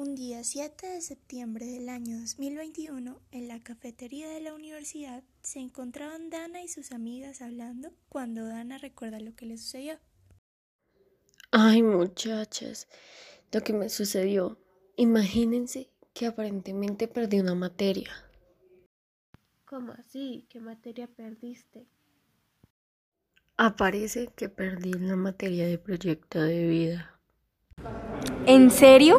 Un día 7 de septiembre del año 2021, en la cafetería de la universidad, se encontraban Dana y sus amigas hablando cuando Dana recuerda lo que le sucedió. Ay, muchachas, lo que me sucedió. Imagínense que aparentemente perdí una materia. ¿Cómo así? ¿Qué materia perdiste? Aparece que perdí la materia de proyecto de vida. ¿En serio?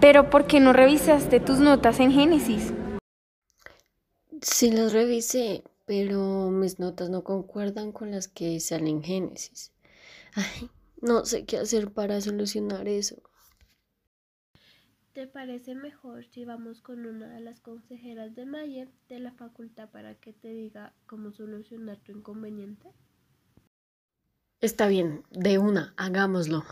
Pero ¿por qué no revisaste tus notas en Génesis? Sí las revisé, pero mis notas no concuerdan con las que salen en Génesis. Ay, no sé qué hacer para solucionar eso. ¿Te parece mejor si vamos con una de las consejeras de Mayer de la facultad para que te diga cómo solucionar tu inconveniente? Está bien, de una, hagámoslo.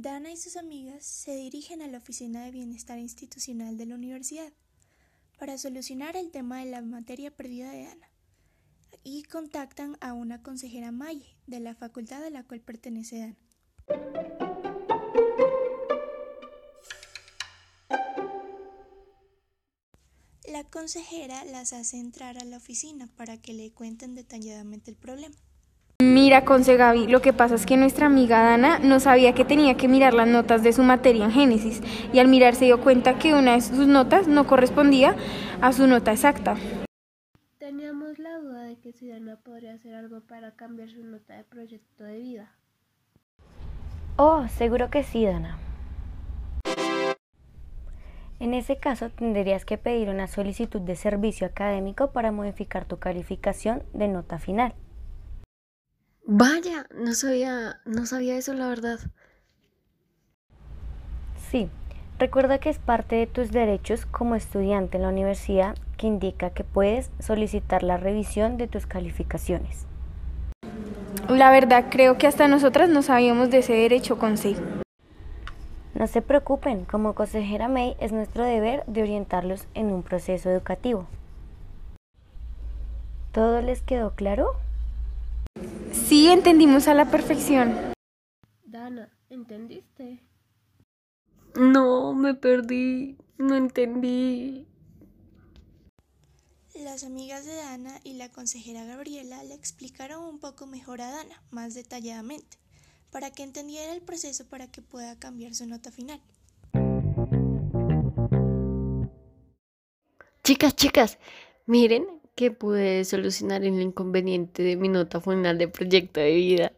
Dana y sus amigas se dirigen a la Oficina de Bienestar Institucional de la universidad para solucionar el tema de la materia perdida de Dana y contactan a una consejera Maye de la facultad a la cual pertenece Dana. La consejera las hace entrar a la oficina para que le cuenten detalladamente el problema. Mira, Conce Gaby, lo que pasa es que nuestra amiga Dana no sabía que tenía que mirar las notas de su materia en Génesis y al mirar se dio cuenta que una de sus notas no correspondía a su nota exacta. Teníamos la duda de que si Dana podría hacer algo para cambiar su nota de proyecto de vida. Oh, seguro que sí, Dana. En ese caso, tendrías que pedir una solicitud de servicio académico para modificar tu calificación de nota final. Vaya, no sabía, no sabía eso, la verdad. Sí, recuerda que es parte de tus derechos como estudiante en la universidad que indica que puedes solicitar la revisión de tus calificaciones. La verdad, creo que hasta nosotras no sabíamos de ese derecho, Conce. No se preocupen, como consejera May es nuestro deber de orientarlos en un proceso educativo. ¿Todo les quedó claro? Sí, entendimos a la perfección. Dana, ¿entendiste? No, me perdí, no entendí. Las amigas de Dana y la consejera Gabriela le explicaron un poco mejor a Dana, más detalladamente, para que entendiera el proceso para que pueda cambiar su nota final. Chicas, chicas, miren que pude solucionar el inconveniente de mi nota final de proyecto de vida.